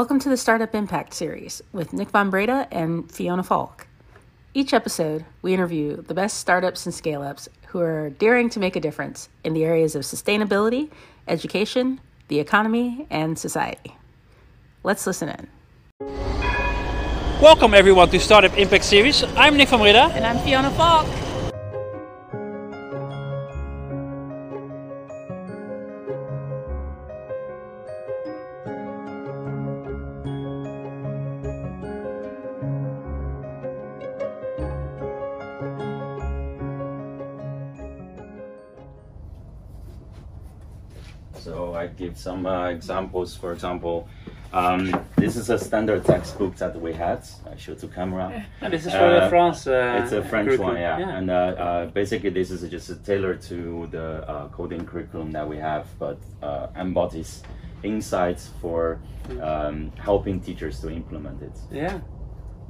Welcome to the Startup Impact Series with Nick Von Breda and Fiona Falk. Each episode, we interview the best startups and scale ups who are daring to make a difference in the areas of sustainability, education, the economy, and society. Let's listen in. Welcome everyone to Startup Impact Series. I'm Nick van Breda. And I'm Fiona Falk. So I give some uh, examples. For example, um, this is a standard textbook that we had. I show to camera. And this is for the Uh, France. Uh, it's a French curriculum. one, yeah. And uh, uh, basically, this is just tailored to the uh, coding curriculum that we have, but uh, embodies insights for um, helping teachers to implement it. yeah.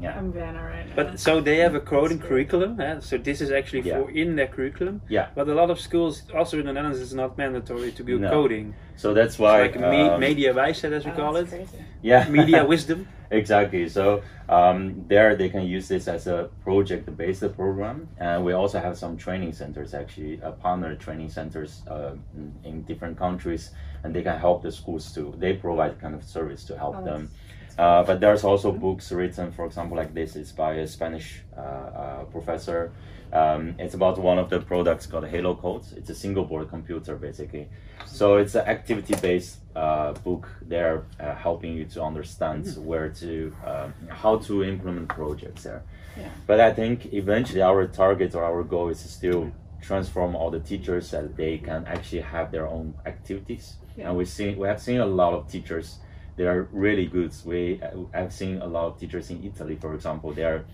Yeah, I'm Vanna right now. But so they have a coding curriculum. eh? So this is actually Yeah. for in their curriculum. yeah. But a lot of schools, also in the Netherlands, it's not mandatory to do No. coding. So that's why. like me, um, media wijsheid, as we Oh, call it. crazy. yeah, Media wisdom. Exactly. So um, there they can use this as a project-based program, and we also have some training centers, actually, uh, partner training centers uh, in, in different countries, and they can help the schools to. They provide kind of service to help Oh, them. Uh, but there's also books written, for example, like this. It's by a Spanish uh, uh, professor. Um, it's about one of the products called Halo Code. It's a single board computer, basically. So it's an activity-based uh, book. There, uh, helping you to understand where to, um, how to implement projects there. Yeah. But I think eventually our target or our goal is to still transform all the teachers that they can actually have their own activities. Yeah. And we see we have seen a lot of teachers. They are really good. We I've seen a lot of teachers in Italy, for example. They are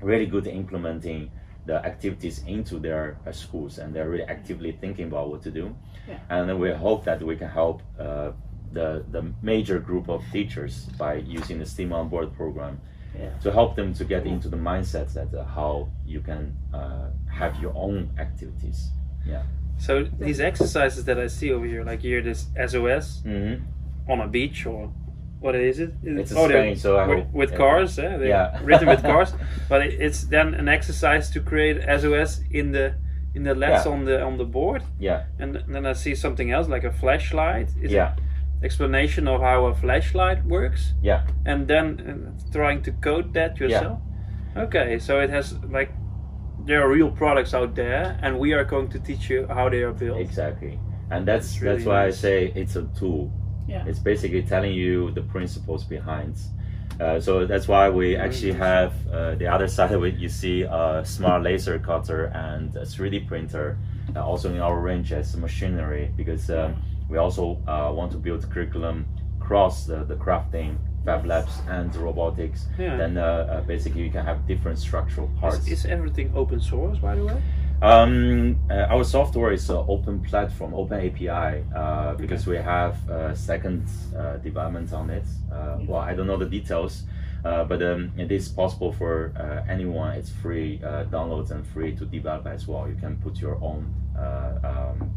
really good at implementing the activities into their uh, schools, and they're really actively thinking about what to do. Yeah. And then we hope that we can help uh, the the major group of teachers by using the STEAM on Board program Yeah. to help them to get into the mindset that uh, how you can uh, have your own activities. Yeah. So these exercises that I see over here, like here, this SOS hmm on a beach or what is it? It's a oh, Spain, so I with, with cars, eh? They're Yeah. written with cars, but it- it's then an exercise to create SOS in the in the LEDs Yeah. on the on the board, Yeah. and then I see something else like a flashlight. Is Yeah. explanation of how a flashlight works, Yeah. and then uh, trying to code that yourself. Yeah. Okay, so it has like there are real products out there, and we are going to teach you how they are built. Exactly. And that's It's really that's why nice. I say it's a tool. Yeah. It's basically telling you the principles behind. Uh, so that's why we actually have uh, the other side of it. You see a smart laser cutter and a 3D printer, uh, also in our range as machinery, because um, we also uh, want to build curriculum across the, the crafting, fab labs, and robotics. Yeah. Then uh, uh, basically you can have different structural parts. Is, is everything open source, by the way? Um, uh, our software is an open platform, open API, uh, because we have second uh, development on it. Uh, well, I don't know the details, uh, but um, it is possible for uh, anyone. It's free uh, downloads and free to develop as well. You can put your own uh, um,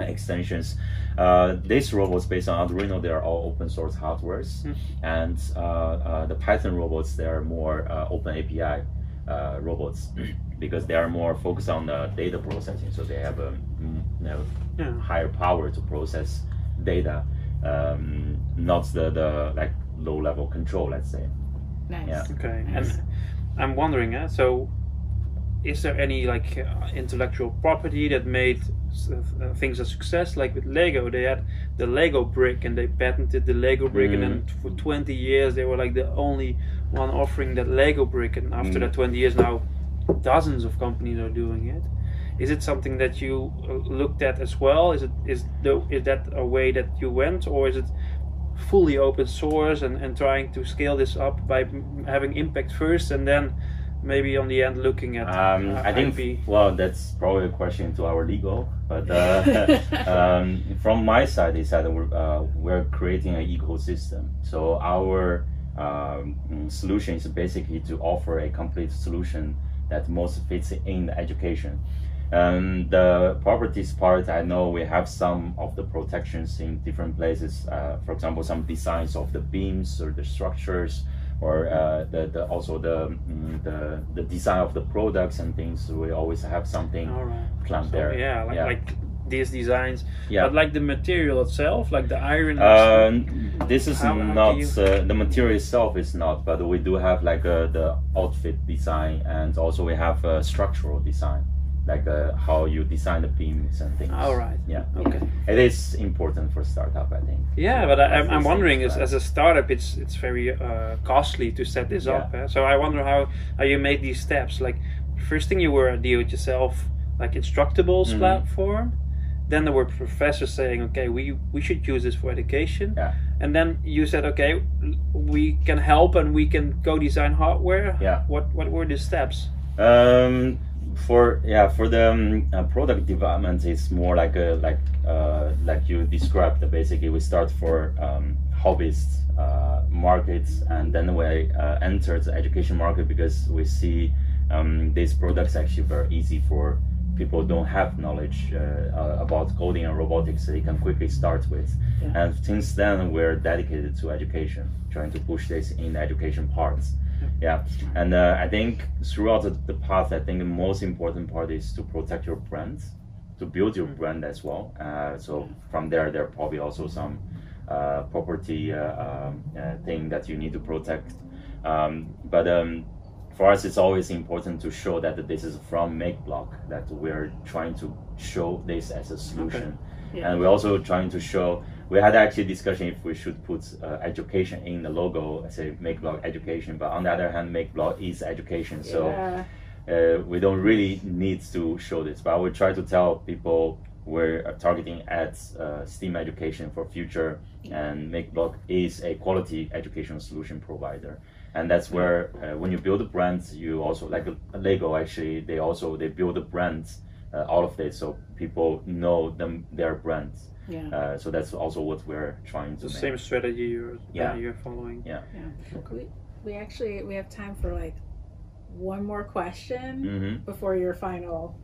extensions. Uh, these robots based on Arduino, they are all open source hardwares, and uh, uh, the Python robots they are more uh, open API uh, robots because they are more focused on the data processing. So they have a mm, you know, Yeah. higher power to process data, um, not the, the like low level control. Let's say. Nice. Yeah. Okay, Nice. and I'm wondering, uh, so is there any like uh, intellectual property that made uh, things a success? Like with Lego, they had the Lego brick and they patented the Lego brick, and then for 20 years they were like the only one offering that Lego brick, and after Mm. that 20 years now, dozens of companies are doing it. Is it something that you uh, looked at as well? Is it is the is that a way that you went, or is it fully open source and, and trying to scale this up by having impact first and then maybe on the end looking at Um, uh, I think IP? well, that's probably a question to our legal, but uh, um, from my side is that we're, uh, we're creating an ecosystem. So our um, solution is basically to offer a complete solution that most fits in the education. And the properties part, I know we have some of the protections in different places. Uh, for example, some designs of the beams or the structures, or uh, the, the also the, mm, the the design of the products and things. We always have something right. planned So, there. yeah, like, Yeah. like these designs. Yeah. But like the material itself, like the iron. Um, this is How- how not you- uh, the material itself is not, but we do have like uh, the outfit design, and also we have uh, structural design, like uh, how you design the beams and things. All right. Yeah. Okay. It is important for startup, I think. Yeah, but I, I'm, I'm same wondering, as, as a startup, it's it's very uh, costly to set this up. Yeah. eh? So I wonder how, how you made these steps. Like, first thing you were a do-it-yourself, like Instructables Mhm. platform. Then there were professors saying, okay, we we should use this for education. Yeah. And then you said, okay, we can help and we can co-design hardware. Yeah. What what were the steps? Um, for yeah, for the um, uh, product development, it's more like a like uh, like you described. Basically, we start for um, hobbyist uh, markets, and then we uh, enter the education market because we see um, these products actually very easy for people don't have knowledge uh, uh, about coding and robotics. They can quickly start with, Yeah. and since then we're dedicated to education, trying to push this in the education parts. Yeah, and uh, I think throughout the, the path, I think the most important part is to protect your brand, to build your brand as well. Uh, so from there, there are probably also some uh, property uh, um, uh, thing that you need to protect. Um, but um, for us, it's always important to show that this is from MakeBlock, that we're trying to show this as a solution. Yeah. And we're also trying to show, we had actually discussion if we should put uh, education in the logo, say MakeBlock education, but on the other hand, MakeBlock is education. So Yeah. uh, we don't really need to show this, but we try to tell people we're uh, targeting at uh, STEAM education for future, and MakeBlock is a quality educational solution provider. And that's where uh, when you build a brand, you also like Lego. Actually, they also they build a brand uh, out of this, so people know them their brands. Yeah. Uh, so that's also what we're trying to The make. same strategy you're Yeah. that you're following. Yeah. yeah. We, we actually we have time for like one more question hmm before your final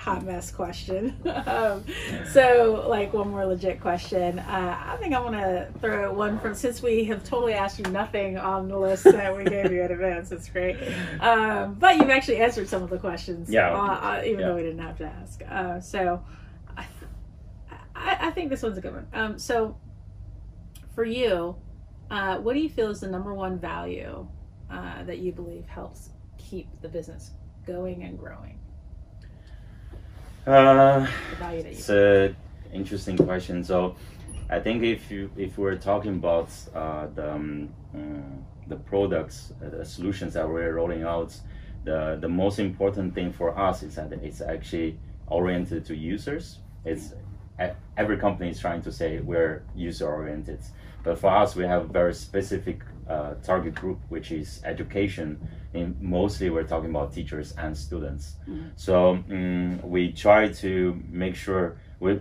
hot mess question. um, so, like one more legit question. Uh, I think I want to throw one from since we have totally asked you nothing on the list that we gave you in advance. It's great, um, but you've actually answered some of the questions. Yeah. uh, uh, even Yeah. though we didn't have to ask. Uh, so, I, I, I think this one's a good one. Um, so, for you, uh, what do you feel is the number one value uh, that you believe helps keep the business going and growing? Uh, The value that you It's a interesting question. So, I think if you if we're talking about uh, the um, mm, the products, uh, the solutions that we're rolling out, the the most important thing for us is that it's actually oriented to users. It's every company is trying to say we're user oriented, but for us we have very specific uh, target group, which is education. In mostly we're talking about teachers and students. So mm, we try to make sure we,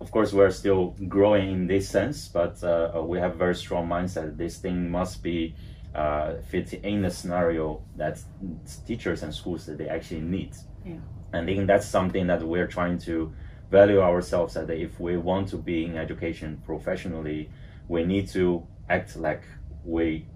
of course, we're still growing in this sense, but uh, we have a very strong mindset. This thing must be uh, fit in a scenario that teachers and schools that they actually need. Yeah. And I think that's something that we're trying to value ourselves that if we want to be in education professionally, we need to act like we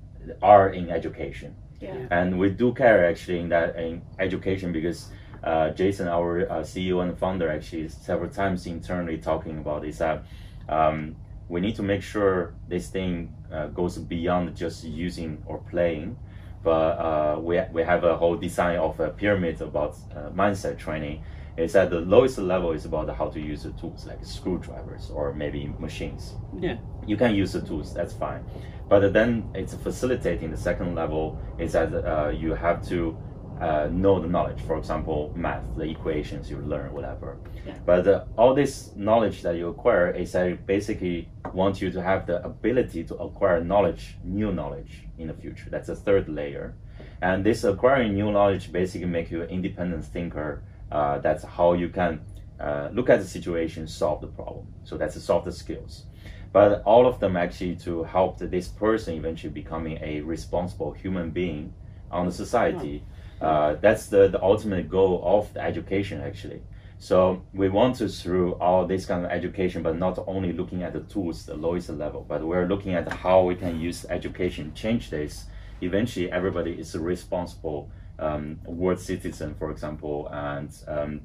are in education Yeah. and we do care actually in that in education because uh, Jason, our uh, CEO and founder, actually several times internally talking about is that um, we need to make sure this thing uh, goes beyond just using or playing, but uh, we we have a whole design of a pyramid about uh, mindset training. Is at the lowest level is about how to use the tools like screwdrivers or maybe machines. Yeah. You can use the tools, that's fine. But then it's facilitating the second level is that uh, you have to uh, know the knowledge. For example, math, the equations you learn, whatever. Yeah. But uh, all this knowledge that you acquire is that it basically want you to have the ability to acquire knowledge, new knowledge in the future. That's a third layer. And this acquiring new knowledge basically make you an independent thinker. Uh, that's how you can uh, look at the situation, solve the problem. So that's the soft skills. But all of them actually to help this person eventually becoming a responsible human being on the society. Uh, that's the, the ultimate goal of the education actually. So we want to through all this kind of education, but not only looking at the tools, the lowest level, but we're looking at how we can use education change this. Eventually, everybody is responsible um, world citizen, for example, and um,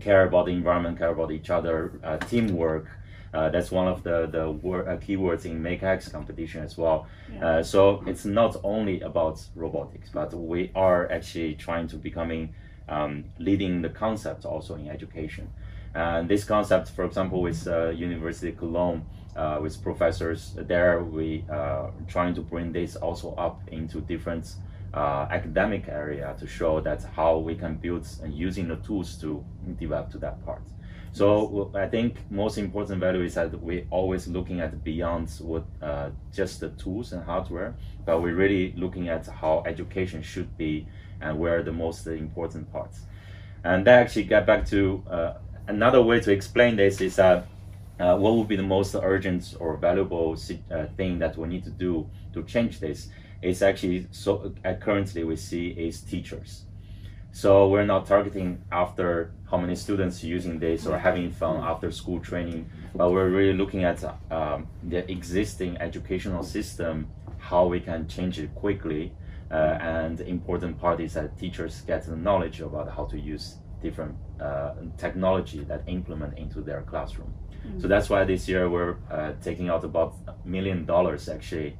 care about the environment, care about each other, uh, teamwork. Uh, that's one of the the word, uh, keywords in MakeX competition as well. Yeah. Uh, so it's not only about robotics, but we are actually trying to becoming um, leading the concept also in education. And this concept, for example, with uh, University of Cologne, uh, with professors there, we uh, trying to bring this also up into different uh, academic area to show that how we can build and using the tools to develop to that part. So I think most important value is that we're always looking at beyond what uh, just the tools and hardware, but we're really looking at how education should be and where the most important parts. And that actually get back to uh, another way to explain this is that uh, what would be the most urgent or valuable uh, thing that we need to do to change this is actually so uh, currently we see is teachers. So we're not targeting after how many students using this or having fun after school training, but we're really looking at um, the existing educational system, how we can change it quickly uh, and important part is that teachers get the knowledge about how to use different uh, technology that implement into their classroom. Mm-hmm. So that's why this year we're uh, taking out about a million dollars actually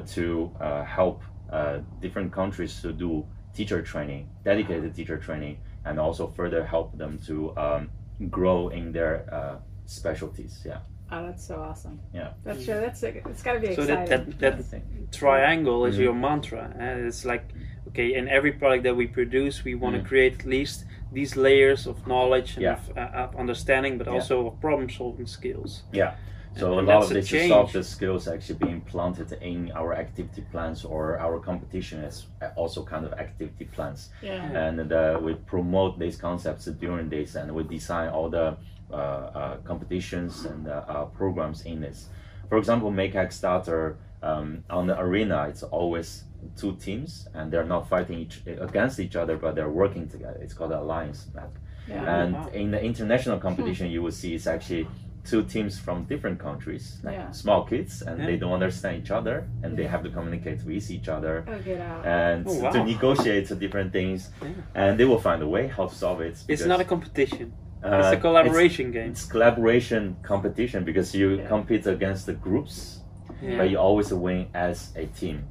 to uh, help uh, different countries to do teacher training, dedicated teacher training, and also further help them to um, grow in their specialties. Yeah. Oh, that's so awesome. Yeah. That's sure. That's it's got to be so exciting. that that, that triangle is mm-hmm. your mantra, and it's like okay, in every product that we produce, we want to mm-hmm. create at least these layers of knowledge and yeah. of, uh, of, understanding, but yeah. also of problem solving skills. Yeah. So and, a lot of this soft skills actually being planted in our activity plans or our competition as also kind of activity plans. Yeah. And uh, we promote these concepts during this, and we design all the uh, uh, competitions and uh, programs in this. For example, MakeX Starter um, on the arena, it's always two teams, and they're not fighting each, against each other, but they're working together. It's called alliance map. Yeah. And wow. in the international competition, you will see it's actually two teams from different countries, like yeah. small kids, and yeah. they don't understand each other, and yeah. they have to communicate with each other, oh, and oh, wow. to negotiate different things, and they will find a way how to solve it. It's not a competition. Uh, it's a collaboration it's, game. It's collaboration competition because you yeah. compete against the groups, yeah. but you always win as a team.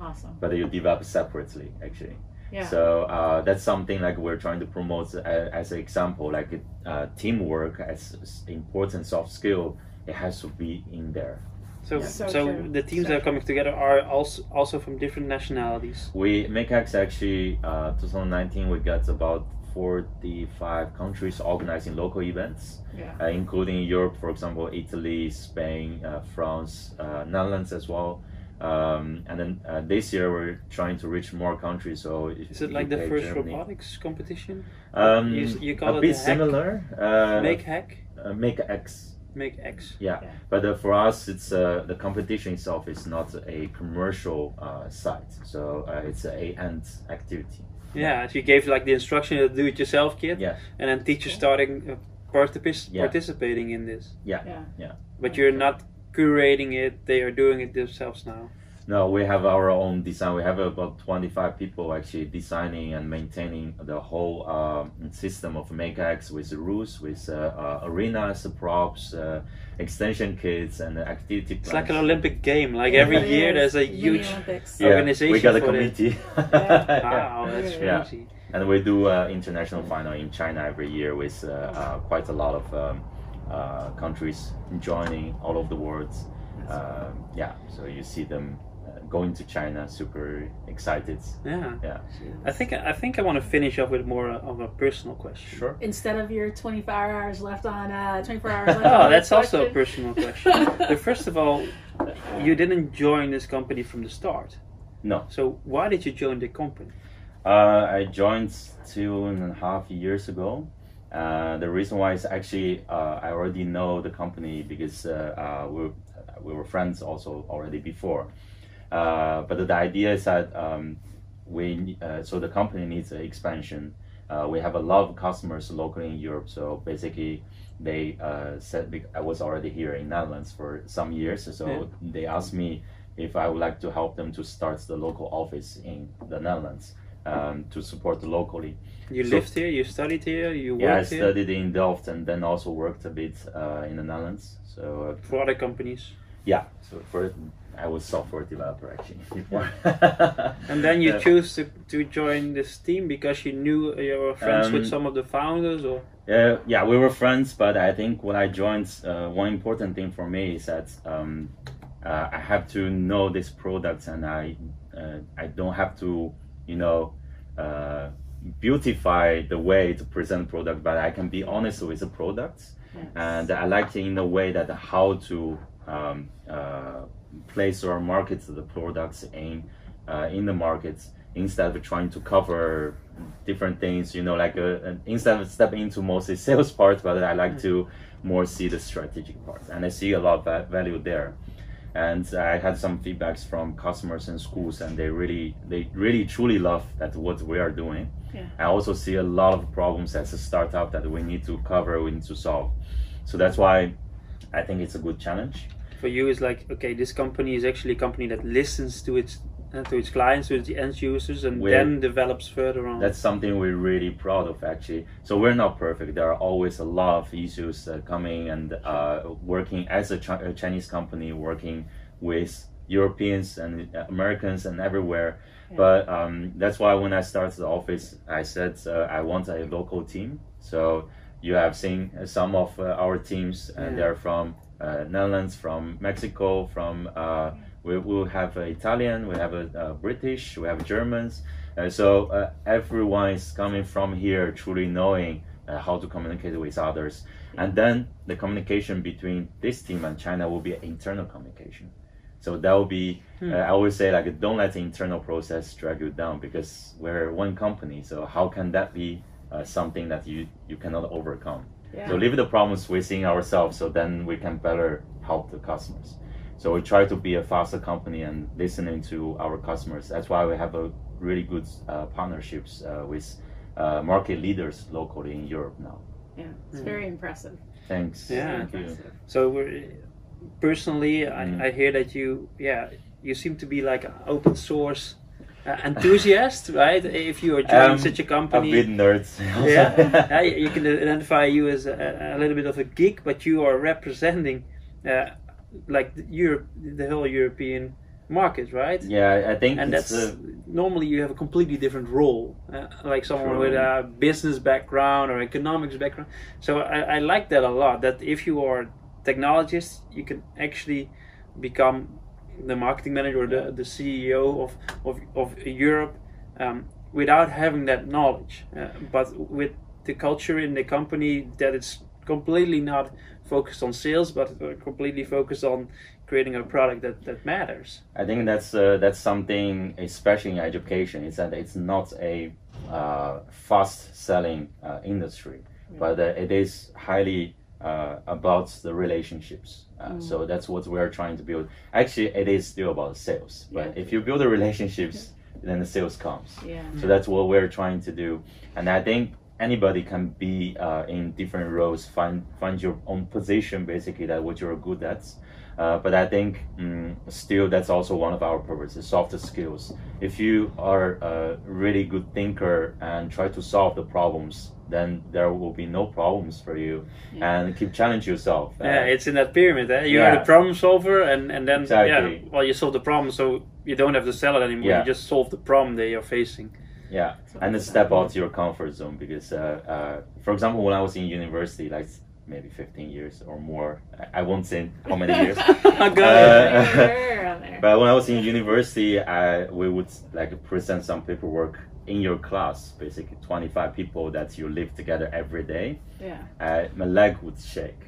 Awesome. But you develop separately, actually. Yeah. So uh, that's something like we're trying to promote as, as an example, like uh, teamwork as important soft skill. It has to be in there. So, yeah. so, so the teams so that are coming together are also also from different nationalities. We MakeX actually uh, 2019 we got about 45 countries organizing local events, yeah. uh, including Europe, for example, Italy, Spain, uh, France, uh, Netherlands as well. Um, and then uh, this year we're trying to reach more countries. So is it like UK, the first Germany. robotics competition? Um, you, you call a it bit similar. Uh, make hack. Uh, make X. Make X. Yeah, yeah. but uh, for us, it's uh, the competition itself is not a commercial uh, site, so uh, it's a end activity. Yeah, so you gave like the instruction to do it yourself kit. Yeah. And then teachers starting uh, particip- yeah. participating in this. Yeah. Yeah. yeah. But you're not curating it; they are doing it themselves now. No, we have our own design. We have about 25 people actually designing and maintaining the whole um, system of MakeX with rules, with uh, uh, arenas, props, uh, extension kits, and activity plans. It's like an Olympic game. Like every year, there's a huge organization. Yeah, we got a committee. yeah. Wow, that's crazy. Yeah. And we do uh, international final in China every year with uh, uh, quite a lot of um, countries joining all over the world. Um, yeah, so you see them going to China, super excited. Yeah, yeah. I think I think I want to finish off with more of a personal question. Sure. Instead of your 24 hours left on, uh, 24 hours left. oh, that's also a personal question. but first of all, you didn't join this company from the start. No. So why did you join the company? Uh, I joined two and a half years ago. Uh, the reason why is actually uh, I already know the company because uh, uh, we we were friends also already before. Uh, but the idea is that um, we uh, so the company needs an expansion. Uh, we have a lot of customers locally in Europe, so basically they uh, said I was already here in Netherlands for some years, so Yeah. they asked me if I would like to help them to start the local office in the Netherlands um, to support locally. You So- lived here, you studied here, you worked here? Yeah, I here studied in Delft and then also worked a bit uh, in the Netherlands. So uh, for other companies. yeah, so for I was software developer actually before. And then you chose to, to join this team because you knew you were friends with Um, some of the founders or Uh, yeah, we were friends, but I think when I joined, uh, one important thing for me is that um, uh, I have to know this product, and I uh, I don't have to, you know, uh, beautify the way to present product, but I can be honest with the product, and I like in a way that how to um, uh, place or market the products in uh, in the markets instead of trying to cover different things you know like uh, uh, instead of stepping into mostly sales part but i like to more see the strategic part. And i see a lot of value there and i had some feedbacks from customers and schools and they really they really truly love that what we are doing. Yeah. i also see a lot of problems as a startup that we need to cover we need to solve. So that's why i think it's a good challenge. For you it's like okay this company is actually a company that listens to its uh, to its clients to its end users and We're- then develops further on That's something we're really proud of, actually. So we're not perfect. There are always a lot of issues uh, coming and uh, working as a, Chi- a Chinese company, working with Europeans and Americans and everywhere. But um, that's why when I started the office, I said uh, I want a local team. So you have seen uh, some of uh, our teams, and Yeah. they're from uh, Netherlands, from Mexico, from uh, we will have Italian, we have a uh, British, we have Germans. Uh, so uh, everyone is coming from here, truly knowing uh, how to communicate with others, and then the communication between this team and China will be internal communication. So that will be. Uh, I always say like, don't let the internal process drag you down because we're one company. So how can that be uh, something that you you cannot overcome? Yeah. So leave the problems within ourselves, so then we can better help the customers. So we try to be a faster company and listening to our customers. That's why we have a really good uh, partnerships uh, with uh, market leaders locally in Europe now. Yeah, it's very impressive. Thanks. Yeah. Thank you. So we're, personally Mm. I, I hear that you yeah you seem to be like an open source uh, enthusiast right if you are joining Um, such a company, A company bit nerds. yeah, yeah, you can identify you as a, a little bit of a geek, but you are representing uh, like the Europe, the whole European market, right? Yeah, I think And that's uh, normally you have a completely different role, uh, like someone True. with a business background or economics background. So I, I like that a lot. That if you are a technologist, you can actually become the marketing manager or the, the CEO of, of, of Europe um, without having that knowledge, uh, but with the culture in the company that it's completely not focused on sales, but completely focused on creating a product that, that matters. I think that's uh, that's something, especially in education, is that it's not a uh, fast selling uh, industry, but uh, it is highly uh, about the relationships. Uh, So that's what we are trying to build. Actually, it is still about sales, but Yeah. if you build the relationships, then the sales comes. Yeah. So that's what we're trying to do, and I think anybody can be uh, in different roles, find find your own position, basically that what you're good at. Uh, but I think mm, still that's also one of our purposes, softer skills. If you are a really good thinker and try to solve the problems, then there will be no problems for you, and keep challenge yourself. Uh, Yeah, it's in that pyramid. Eh? You're Yeah. the problem solver, and and then Exactly. yeah, well, you solve the problem, so you don't have to sell it anymore. Yeah. You just solve the problem that you're facing. Yeah, and step out of your comfort zone because, uh, uh, for example, when I was in university, like maybe 15 years or more, I, I won't say how many years. Good. Uh, There, on there. but when I was in university, I, we would like present some paperwork in your class, basically 25 people that you live together every day. yeah. Uh, my leg would shake.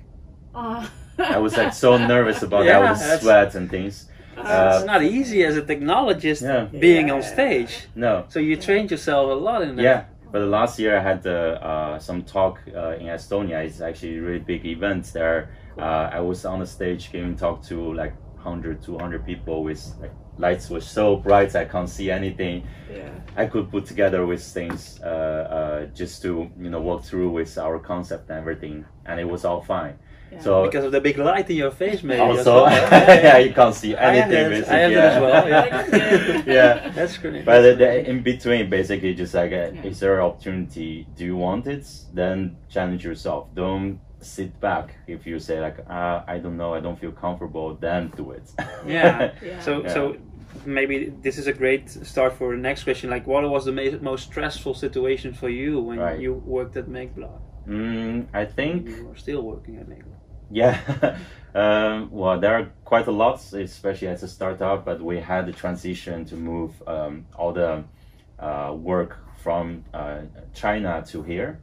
Oh. I was like so nervous about Yeah, that, I would sweat and things. Uh, it's not easy as a technologist Yeah. being on stage. No, So you trained yourself a lot in that. Yeah, but last year I had uh, uh, some talk uh, in Estonia. It's actually a really big event there. Uh, I was on the stage giving talk to like 100, 200 people with like lights were so bright I can't see anything. Yeah. I could put together with things uh, uh, just to you know walk through with our concept and everything, and it was all fine. Yeah. So Because of the big light in your face, maybe. also, that's yeah, you can't see I have anything. that, I have basically, that as yeah. well. Yeah. Yeah. That's great. But the, the, in between, basically, just like, uh, Yeah. is there an opportunity? Do you want it? Then challenge yourself. Don't sit back. If you say like, uh, I don't know, I don't feel comfortable, then do it. Yeah. Yeah. So, Yeah. so maybe this is a great start for the next question. Like, what was the ma- most stressful situation for you when Right. you worked at MakeBlock? mm, I think You are still working at MakeBlock. Yeah, um, well, there are quite a lot, especially as a startup. But we had the transition to move um, all the uh, work from uh, China to here,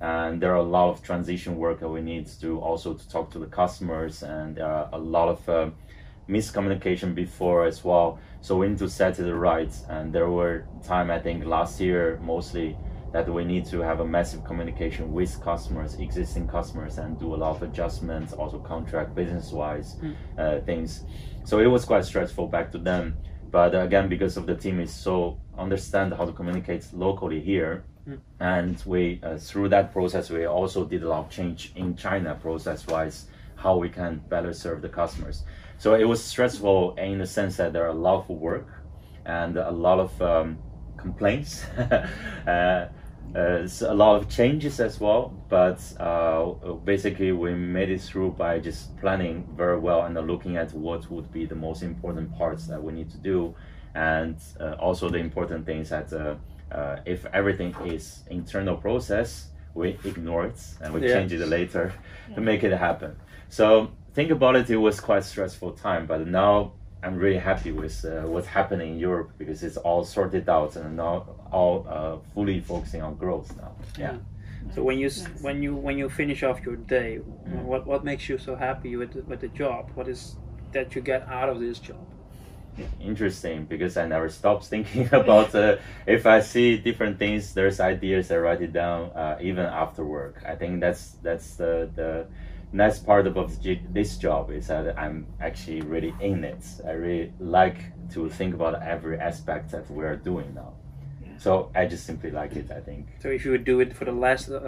and there are a lot of transition work that we need to also to talk to the customers, and there are a lot of uh, miscommunication before as well. So we need to set it right. And there were time I think last year mostly that we need to have a massive communication with customers, existing customers, and do a lot of adjustments, also contract business wise uh, things. So it was quite stressful back to them. But again, because of the team is so understand how to communicate locally here, and we uh, through that process we also did a lot of change in China process wise how we can better serve the customers. So it was stressful in the sense that there are a lot of work and a lot of um, complaints, uh, uh, so a lot of changes as well. But uh, basically, we made it through by just planning very well and looking at what would be the most important parts that we need to do, and uh, also the important things that uh, uh, if everything is internal process, we ignore it and we Yeah. change it later to make it happen. So think about it, it was quite stressful time, but now I'm really happy with uh, what's happening in Europe because it's all sorted out and now all uh, fully focusing on growth now. Yeah. So when you s Nice. when you when you finish off your day, Mm. what what makes you so happy with the, with the job? What is that you get out of this job? Interesting because I never stopped thinking about uh, if I see different things, there's ideas, I write it down uh, even after work. I think that's that's the the nice part about j- this job is that I'm actually really in it. I really like to think about every aspect that we're doing now. So I just simply like it. I think. So if you would do it for the last, uh,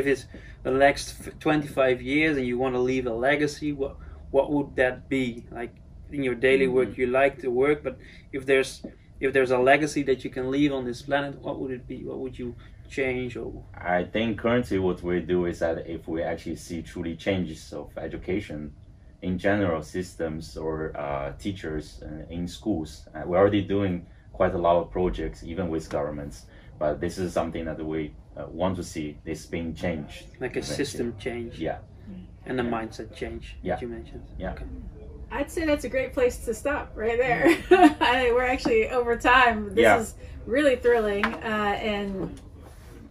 if it's the next 25 years and you want to leave a legacy, what what would that be? Like in your daily work, you like to work, but if there's if there's a legacy that you can leave on this planet, what would it be? What would you change or I think currently what we do is that if we actually see truly changes of education in general systems or uh, teachers uh, in schools, uh, we're already doing quite a lot of projects even with governments. But this is something that we uh, want to see this being changed. like a eventually. system change Yeah. and a mindset change Yeah. that you mentioned? Yeah. Okay. I'd say that's a great place to stop right there. I think we're actually over time. This Yeah. is really thrilling uh, and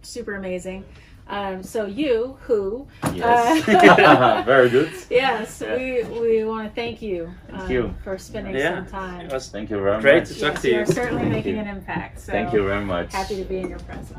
super amazing. Um, so you, who? Yes. Uh, Very good. yes, Yeah. we we want to thank you, Thank um, you. for spending Yeah, some time. it was Thank you very great much. to talk Yes, to you. You're certainly Thank making you. an impact. So Thank you very much. Happy to be in your presence.